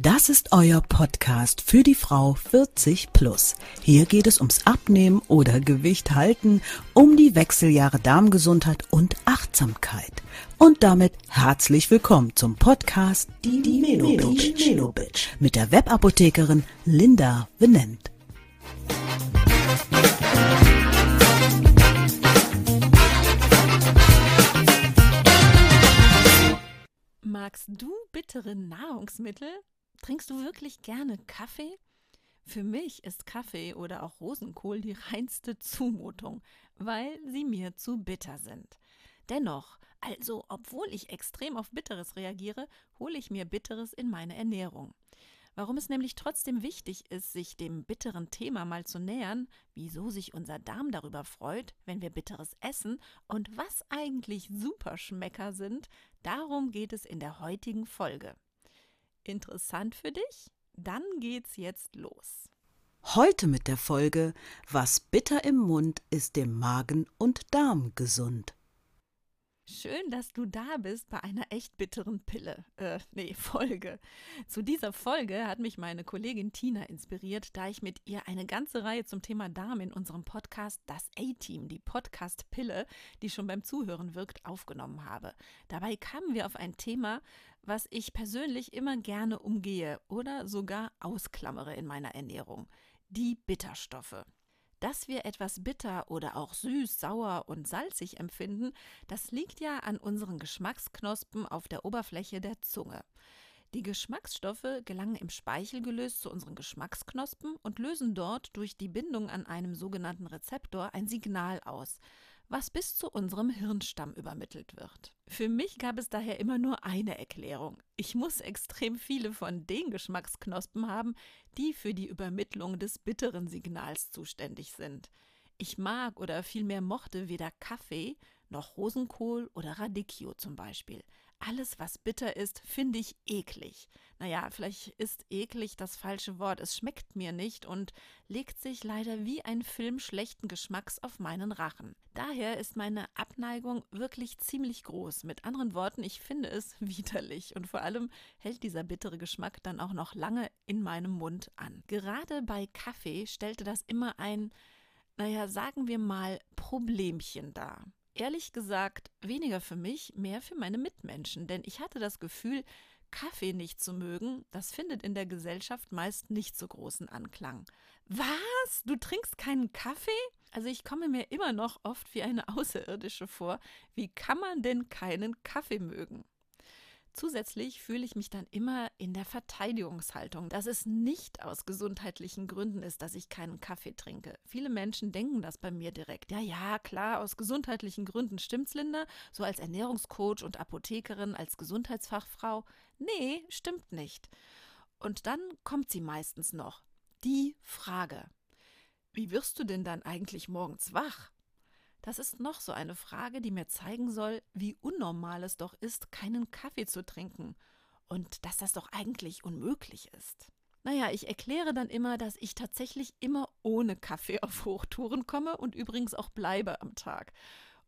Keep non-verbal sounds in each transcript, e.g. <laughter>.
Das ist euer Podcast für die Frau 40 plus. Hier geht es ums Abnehmen oder Gewicht halten, um die Wechseljahre Darmgesundheit und Achtsamkeit. Und damit herzlich willkommen zum Podcast Die, die Melo Bitch mit der Webapothekerin Linda Venent. Magst du bittere Nahrungsmittel? Trinkst du wirklich gerne Kaffee? Für mich ist Kaffee oder auch Rosenkohl die reinste Zumutung, weil sie mir zu bitter sind. Dennoch, also obwohl ich extrem auf Bitteres reagiere, hole ich mir Bitteres in meine Ernährung. Warum es nämlich trotzdem wichtig ist, sich dem bitteren Thema mal zu nähern, wieso sich unser Darm darüber freut, wenn wir Bitteres essen und was eigentlich Superschmecker sind, darum geht es in der heutigen Folge. Interessant für dich? Dann geht's jetzt los. Heute mit der Folge Was bitter im Mund ist dem Magen und Darm gesund. Schön, dass du da bist bei einer echt bitteren Pille. Äh, nee, <laughs> Folge. Zu dieser Folge hat mich meine Kollegin Tina inspiriert, da ich mit ihr eine ganze Reihe zum Thema Darm in unserem Podcast Das A-Team, die Podcast-Pille, die schon beim Zuhören wirkt, aufgenommen habe. Dabei kamen wir auf ein Thema, was ich persönlich immer gerne umgehe oder sogar ausklammere in meiner Ernährung. Die Bitterstoffe. Dass wir etwas bitter oder auch süß, sauer und salzig empfinden, das liegt ja an unseren Geschmacksknospen auf der Oberfläche der Zunge. Die Geschmacksstoffe gelangen im Speichel gelöst zu unseren Geschmacksknospen und lösen dort durch die Bindung an einem sogenannten Rezeptor ein Signal aus, was bis zu unserem Hirnstamm übermittelt wird. Für mich gab es daher immer nur eine Erklärung. Ich muss extrem viele von den Geschmacksknospen haben, die für die Übermittlung des bitteren Signals zuständig sind. Ich mag oder vielmehr mochte weder Kaffee noch Rosenkohl oder Radicchio zum Beispiel. Alles, was bitter ist, finde ich eklig. Naja, vielleicht ist eklig das falsche Wort. Es schmeckt mir nicht und legt sich leider wie ein Film schlechten Geschmacks auf meinen Rachen. Daher ist meine Abneigung wirklich ziemlich groß. Mit anderen Worten, ich finde es <laughs> widerlich und vor allem hält dieser bittere Geschmack dann auch noch lange in meinem Mund an. Gerade bei Kaffee stellte das immer ein, naja, sagen wir mal, Problemchen dar ehrlich gesagt weniger für mich, mehr für meine Mitmenschen, denn ich hatte das Gefühl, Kaffee nicht zu mögen, das findet in der Gesellschaft meist nicht so großen Anklang. Was? Du trinkst keinen Kaffee? Also ich komme mir immer noch oft wie eine Außerirdische vor. Wie kann man denn keinen Kaffee mögen? Zusätzlich fühle ich mich dann immer in der Verteidigungshaltung, dass es nicht aus gesundheitlichen Gründen ist, dass ich keinen Kaffee trinke. Viele Menschen denken das bei mir direkt. Ja, ja, klar, aus gesundheitlichen Gründen stimmt's, Linda. So als Ernährungscoach und Apothekerin, als Gesundheitsfachfrau. Nee, stimmt nicht. Und dann kommt sie meistens noch. Die Frage. Wie wirst du denn dann eigentlich morgens wach? Das ist noch so eine Frage, die mir zeigen soll, wie unnormal es doch ist, keinen Kaffee zu trinken und dass das doch eigentlich unmöglich ist. Naja, ich erkläre dann immer, dass ich tatsächlich immer ohne Kaffee <laughs> auf Hochtouren komme und übrigens auch bleibe am Tag.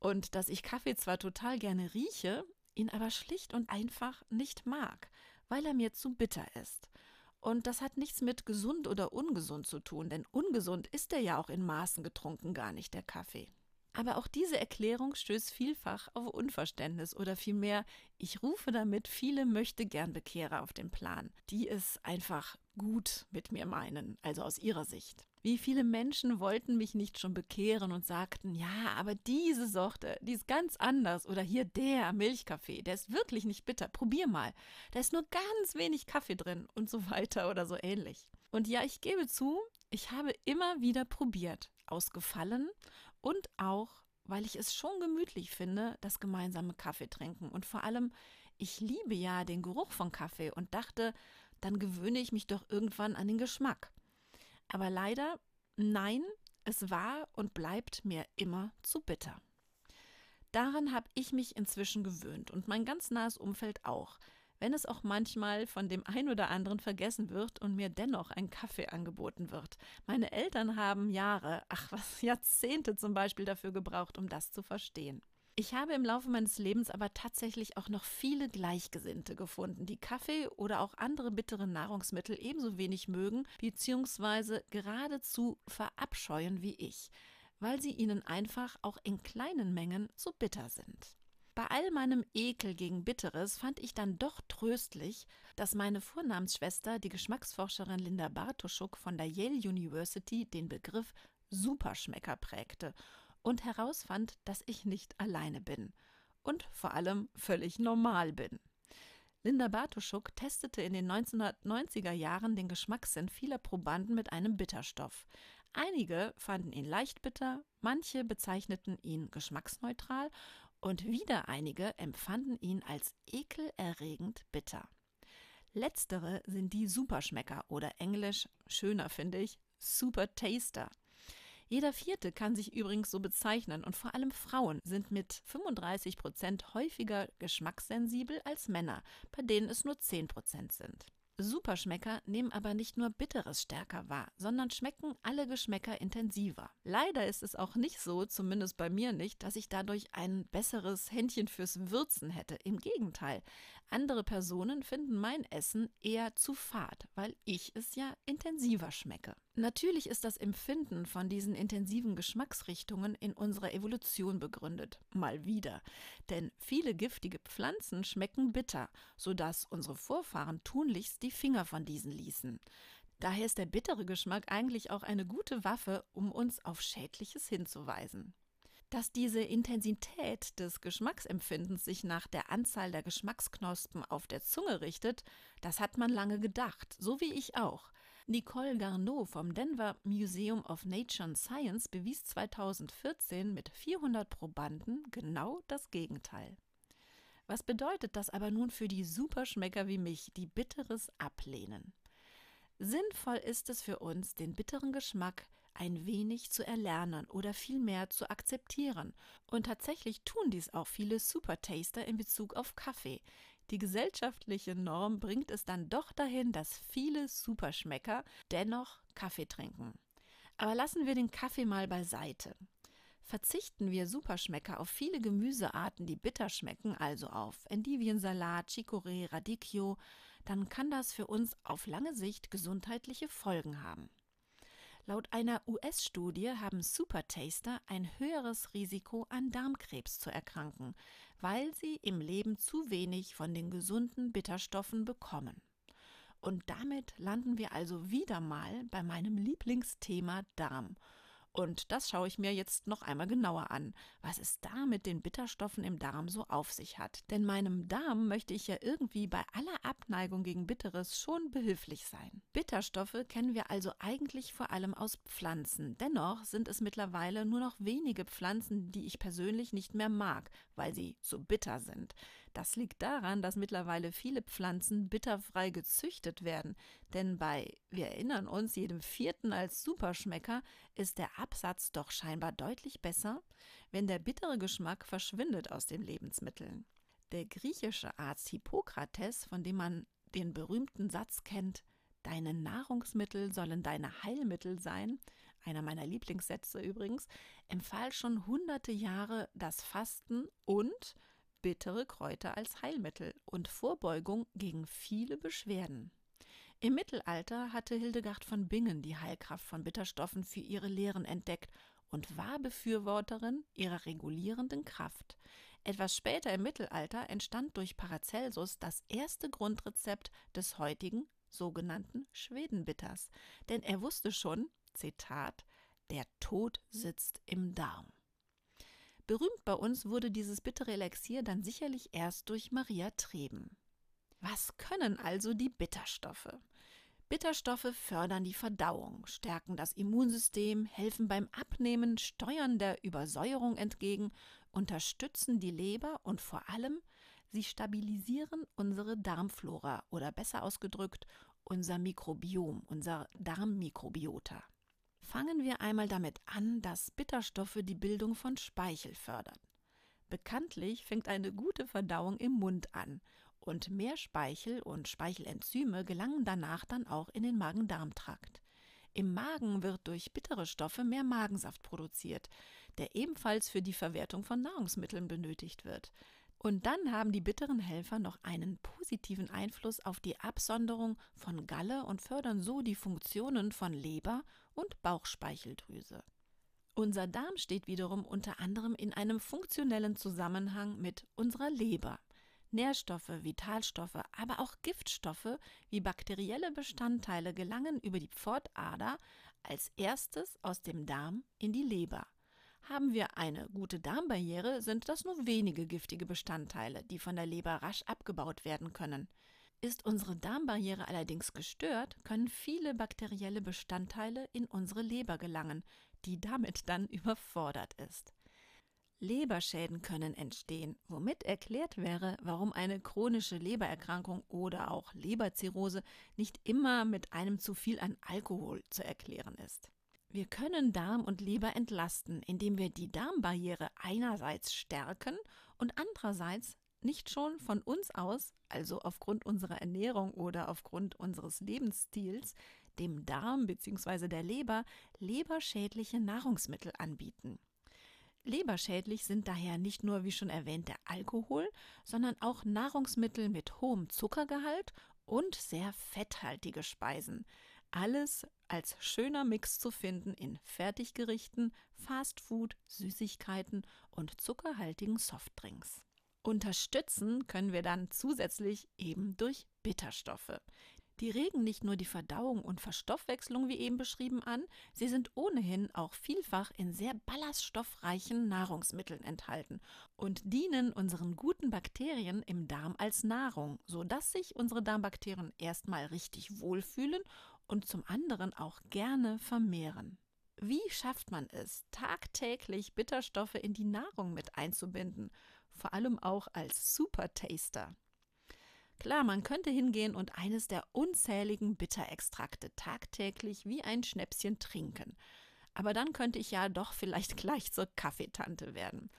Und dass ich Kaffee zwar total gerne rieche, ihn aber schlicht und einfach nicht mag, weil er mir zu bitter ist. Und das hat nichts mit gesund oder ungesund zu tun, denn ungesund ist er ja auch in Maßen getrunken gar nicht, der Kaffee. Aber auch diese Erklärung stößt vielfach auf Unverständnis oder vielmehr, ich rufe damit viele möchte gern Bekehrer auf den Plan, die es einfach gut mit mir meinen, also aus ihrer Sicht. Wie viele Menschen wollten mich nicht schon bekehren und sagten, ja, aber diese Sorte, die ist ganz anders. Oder hier der Milchkaffee, der ist wirklich nicht bitter. Probier mal. Da ist nur ganz wenig Kaffee drin und so weiter oder so ähnlich. Und ja, ich gebe zu, ich habe immer wieder probiert, aus Gefallen und auch, weil ich es schon gemütlich finde, das gemeinsame Kaffee trinken. Und vor allem, ich liebe ja den Geruch von Kaffee und dachte, dann gewöhne ich mich doch irgendwann an den Geschmack. Aber leider, nein, es war und bleibt mir immer zu bitter. Daran habe ich mich inzwischen gewöhnt und mein ganz nahes Umfeld auch wenn es auch manchmal von dem ein oder anderen vergessen wird und mir dennoch ein Kaffee angeboten wird. Meine Eltern haben Jahre, ach was, <laughs> Jahrzehnte zum Beispiel dafür gebraucht, um das zu verstehen. Ich habe im Laufe meines Lebens aber tatsächlich auch noch viele Gleichgesinnte gefunden, die Kaffee oder auch andere bittere Nahrungsmittel ebenso wenig mögen bzw. geradezu verabscheuen wie ich, weil sie ihnen einfach auch in kleinen Mengen so bitter sind. Bei all meinem Ekel gegen Bitteres fand ich dann doch tröstlich, dass meine Vornamensschwester, die Geschmacksforscherin Linda Bartoschuk von der Yale University, den Begriff Superschmecker prägte und herausfand, dass ich nicht alleine bin und vor allem völlig normal bin. Linda Bartoschuk testete in den 1990er Jahren den Geschmackssinn vieler Probanden mit einem Bitterstoff. Einige fanden ihn leicht bitter, manche bezeichneten ihn geschmacksneutral und wieder einige empfanden ihn als ekelerregend bitter. Letztere sind die Superschmecker oder englisch schöner finde ich Super Taster. Jeder Vierte kann sich übrigens so bezeichnen und vor allem Frauen sind mit 35 Prozent häufiger geschmackssensibel als Männer, bei denen es nur 10 Prozent sind. Superschmecker nehmen aber nicht nur Bitteres stärker wahr, sondern schmecken alle Geschmäcker intensiver. Leider ist es auch nicht so, zumindest bei mir nicht, dass ich dadurch ein besseres Händchen fürs Würzen hätte. Im Gegenteil, andere Personen finden mein Essen eher zu fad, weil ich es ja intensiver schmecke. Natürlich ist das Empfinden von diesen intensiven Geschmacksrichtungen in unserer Evolution begründet. Mal wieder. Denn viele giftige Pflanzen schmecken bitter, sodass unsere Vorfahren tunlichst die Finger von diesen ließen. Daher ist der bittere Geschmack eigentlich auch eine gute Waffe, um uns auf Schädliches hinzuweisen. Dass diese Intensität des Geschmacksempfindens sich nach der Anzahl der Geschmacksknospen auf der Zunge richtet, das hat man lange gedacht, so wie ich auch. Nicole Garneau vom Denver Museum of Nature and Science bewies 2014 mit 400 Probanden genau das Gegenteil. Was bedeutet das aber nun für die Superschmecker wie mich, die Bitteres ablehnen? Sinnvoll ist es für uns, den bitteren Geschmack ein wenig zu erlernen oder vielmehr zu akzeptieren. Und tatsächlich tun dies auch viele Supertaster in Bezug auf Kaffee. Die gesellschaftliche Norm bringt es dann doch dahin, dass viele Superschmecker dennoch Kaffee trinken. Aber lassen wir den Kaffee mal beiseite. Verzichten wir Superschmecker auf viele Gemüsearten, die bitter schmecken, also auf Endiviensalat, Chicorée, Radicchio, dann kann das für uns auf lange Sicht gesundheitliche Folgen haben. Laut einer US-Studie haben Supertaster ein höheres Risiko an Darmkrebs zu erkranken, weil sie im Leben zu wenig von den gesunden Bitterstoffen bekommen. Und damit landen wir also wieder mal bei meinem Lieblingsthema Darm und das schaue ich mir jetzt noch einmal genauer an, was es da mit den Bitterstoffen im Darm so auf sich hat. Denn meinem Darm möchte ich ja irgendwie bei aller Abneigung gegen Bitteres schon behilflich sein. Bitterstoffe kennen wir also eigentlich vor allem aus Pflanzen. Dennoch sind es mittlerweile nur noch wenige Pflanzen, die ich persönlich nicht mehr mag, weil sie zu bitter sind. Das liegt daran, dass mittlerweile viele Pflanzen bitterfrei gezüchtet werden. Denn bei, wir erinnern uns, jedem vierten als Superschmecker ist der Absatz doch scheinbar deutlich besser, wenn der bittere Geschmack verschwindet aus den Lebensmitteln. Der griechische Arzt Hippokrates, von dem man den berühmten Satz kennt, Deine Nahrungsmittel sollen deine Heilmittel sein, einer meiner Lieblingssätze übrigens, empfahl schon hunderte Jahre das Fasten und bittere Kräuter als Heilmittel und Vorbeugung gegen viele Beschwerden. Im Mittelalter hatte Hildegard von Bingen die Heilkraft von Bitterstoffen für ihre Lehren entdeckt und war Befürworterin ihrer regulierenden Kraft. Etwas später im Mittelalter entstand durch Paracelsus das erste Grundrezept des heutigen sogenannten Schwedenbitters, denn er wusste schon, Zitat, der Tod sitzt im Darm. Berühmt bei uns wurde dieses bittere Elixier dann sicherlich erst durch Maria Treben. Was können also die Bitterstoffe? Bitterstoffe fördern die Verdauung, stärken das Immunsystem, helfen beim Abnehmen, steuern der Übersäuerung entgegen, unterstützen die Leber und vor allem sie stabilisieren unsere Darmflora oder besser ausgedrückt unser Mikrobiom, unser Darmmikrobiota. Fangen wir einmal damit an, dass Bitterstoffe die Bildung von Speichel fördern. Bekanntlich fängt eine gute Verdauung im Mund an und mehr Speichel und Speichelenzyme gelangen danach dann auch in den Magen-Darm-Trakt. Im Magen wird durch bittere Stoffe mehr Magensaft produziert, der ebenfalls für die Verwertung von Nahrungsmitteln benötigt wird. Und dann haben die bitteren Helfer noch einen positiven Einfluss auf die Absonderung von Galle und fördern so die Funktionen von Leber und Bauchspeicheldrüse. Unser Darm steht wiederum unter anderem in einem funktionellen Zusammenhang mit unserer Leber. Nährstoffe, Vitalstoffe, aber auch Giftstoffe wie bakterielle Bestandteile gelangen über die Pfortader als erstes aus dem Darm in die Leber. Haben wir eine gute Darmbarriere, sind das nur wenige giftige Bestandteile, die von der Leber rasch abgebaut werden können. Ist unsere Darmbarriere allerdings gestört, können viele bakterielle Bestandteile in unsere Leber gelangen, die damit dann <laughs> überfordert ist. Leberschäden können entstehen, womit erklärt wäre, warum eine chronische Lebererkrankung oder auch Leberzirrhose nicht immer mit einem zu viel an Alkohol zu erklären ist. Wir können Darm und Leber entlasten, indem wir die Darmbarriere einerseits stärken und andererseits nicht schon von uns aus, also aufgrund unserer Ernährung oder aufgrund unseres Lebensstils, dem Darm bzw. der Leber leberschädliche Nahrungsmittel anbieten. Leberschädlich sind daher nicht nur, wie schon erwähnt, der Alkohol, sondern auch Nahrungsmittel mit hohem Zuckergehalt und sehr fetthaltige Speisen, alles als schöner Mix zu finden in Fertiggerichten, Fastfood, Süßigkeiten und zuckerhaltigen Softdrinks. Unterstützen können wir dann zusätzlich eben durch Bitterstoffe. Die regen nicht nur die Verdauung und Verstoffwechslung wie eben beschrieben an, sie sind ohnehin auch vielfach in sehr ballaststoffreichen Nahrungsmitteln enthalten und dienen unseren guten Bakterien im Darm als Nahrung, sodass sich unsere Darmbakterien erstmal richtig wohlfühlen und zum anderen auch gerne vermehren. Wie schafft man es, tagtäglich Bitterstoffe in die Nahrung mit einzubinden, vor allem auch als Supertaster? Klar, man könnte hingehen und eines der unzähligen Bitterextrakte tagtäglich wie ein Schnäpschen trinken. Aber dann könnte ich ja doch vielleicht gleich zur Kaffeetante werden.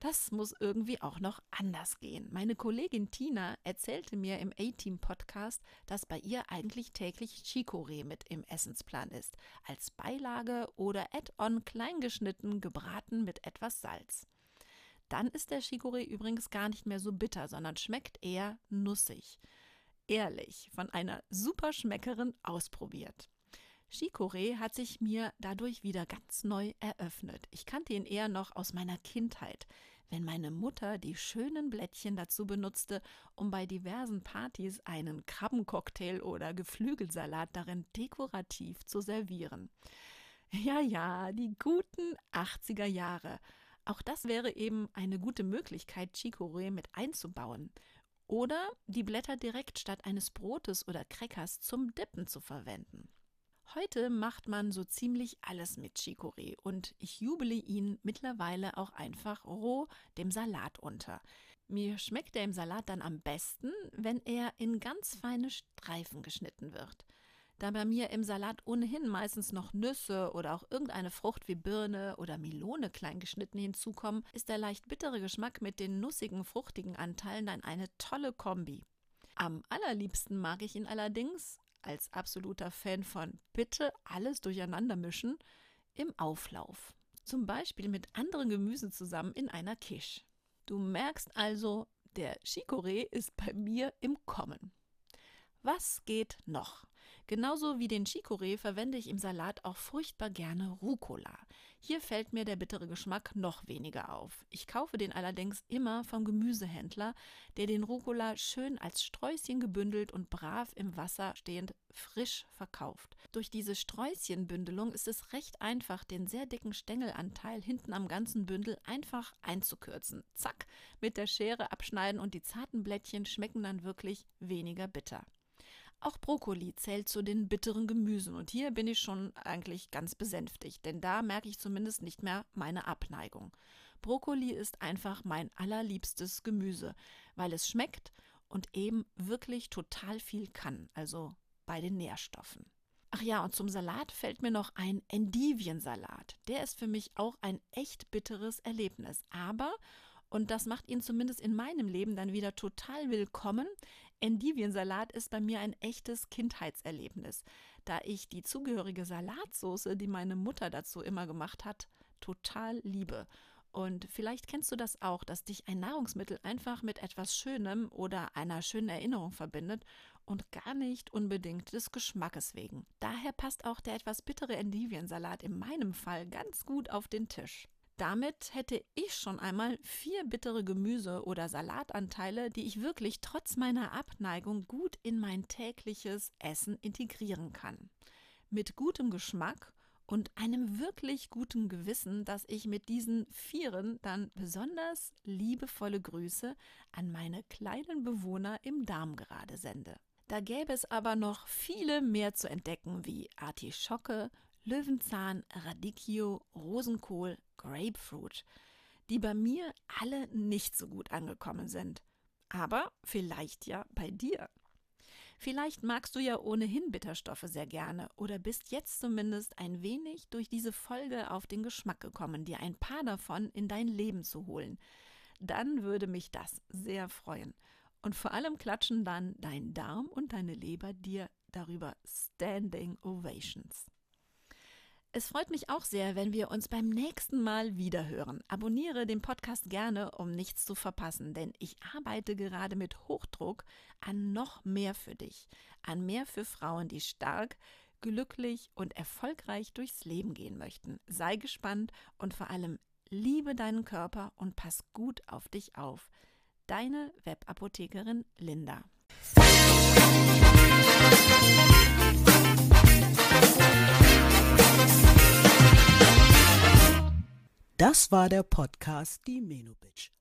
Das muss irgendwie auch noch anders gehen. Meine Kollegin Tina erzählte mir im A-Team-Podcast, dass bei ihr eigentlich täglich Chicorée mit im Essensplan ist, als Beilage oder Add-on kleingeschnitten, gebraten mit etwas Salz. Dann ist der Chicorée übrigens gar nicht mehr so bitter, sondern schmeckt eher nussig. Ehrlich, von einer Superschmeckerin ausprobiert. Chicorée hat sich mir dadurch wieder ganz neu eröffnet. Ich kannte ihn eher noch aus meiner Kindheit, wenn meine Mutter die schönen Blättchen dazu benutzte, um bei diversen Partys einen Krabbencocktail oder Geflügelsalat darin dekorativ zu servieren. Ja, ja, die guten 80er Jahre. Auch das wäre eben eine gute Möglichkeit, Chicorée mit einzubauen. Oder die Blätter direkt statt eines Brotes oder Crackers zum Dippen zu verwenden. Heute macht man so ziemlich alles mit Chicorée und ich jubele ihn mittlerweile auch einfach roh dem Salat unter. Mir schmeckt er im Salat dann am besten, wenn er in ganz feine Streifen geschnitten wird. Da bei mir im Salat ohnehin meistens noch Nüsse oder auch irgendeine Frucht wie Birne oder Melone klein geschnitten hinzukommen, ist der leicht bittere Geschmack mit den nussigen, fruchtigen Anteilen dann eine tolle Kombi. Am allerliebsten mag ich ihn allerdings, als absoluter Fan von bitte alles durcheinander mischen, im Auflauf. Zum Beispiel mit anderen Gemüsen zusammen in einer Quiche. Du merkst also, der Chicorée ist bei mir im Kommen. Was geht noch? Genauso wie den Chicorée verwende ich im Salat auch furchtbar gerne Rucola. Hier fällt mir der bittere Geschmack noch weniger auf. Ich kaufe den allerdings immer vom Gemüsehändler, der den Rucola schön als Sträußchen gebündelt und brav im Wasser stehend frisch verkauft. Durch diese Sträußchenbündelung ist es recht einfach, den sehr dicken Stängelanteil hinten am ganzen Bündel einfach einzukürzen. Zack, mit der Schere abschneiden und die zarten Blättchen schmecken dann wirklich weniger bitter. Auch Brokkoli zählt zu den bitteren Gemüsen und hier bin ich schon eigentlich ganz besänftigt, denn da merke ich zumindest nicht mehr meine Abneigung. Brokkoli ist einfach mein allerliebstes Gemüse, weil es schmeckt und eben wirklich total viel kann, also bei den Nährstoffen. Ach ja, und zum Salat fällt mir noch ein Endiviensalat. Der ist für mich auch ein echt bitteres Erlebnis, aber und das macht ihn zumindest in meinem Leben dann wieder total willkommen. Endiviensalat ist bei mir ein echtes Kindheitserlebnis. da ich die zugehörige Salatsoße, die meine Mutter dazu immer gemacht hat, total liebe. Und vielleicht kennst du das auch, dass dich ein Nahrungsmittel einfach mit etwas Schönem oder einer schönen Erinnerung verbindet und gar nicht unbedingt des Geschmackes wegen. Daher passt auch der etwas bittere Endiviensalat in meinem Fall ganz gut auf den Tisch. Damit hätte ich schon einmal vier bittere Gemüse- oder Salatanteile, die ich wirklich trotz meiner Abneigung gut in mein tägliches Essen integrieren kann. Mit gutem Geschmack und einem wirklich guten Gewissen, dass ich mit diesen Vieren dann besonders liebevolle Grüße an meine kleinen Bewohner im Darm gerade sende. Da gäbe es aber noch viele mehr zu entdecken wie Artischocke, Löwenzahn, Radicchio, Rosenkohl, Grapefruit, die bei mir alle nicht so gut angekommen sind. Aber vielleicht ja bei dir. Vielleicht magst du ja ohnehin Bitterstoffe sehr gerne oder bist jetzt zumindest ein wenig durch diese Folge auf den Geschmack gekommen, dir ein paar davon in dein Leben zu holen. Dann würde mich das sehr freuen. Und vor allem klatschen dann dein Darm und deine Leber dir darüber Standing Ovations. Es freut mich auch sehr, wenn wir uns beim nächsten Mal wiederhören. Abonniere den Podcast gerne, um nichts zu verpassen, denn ich arbeite gerade mit Hochdruck an noch mehr für dich, an mehr für Frauen, die stark, glücklich und erfolgreich durchs Leben gehen möchten. Sei gespannt und vor allem liebe deinen Körper und pass gut auf dich auf. Deine Webapothekerin Linda. Das war der Podcast Die Menubitch.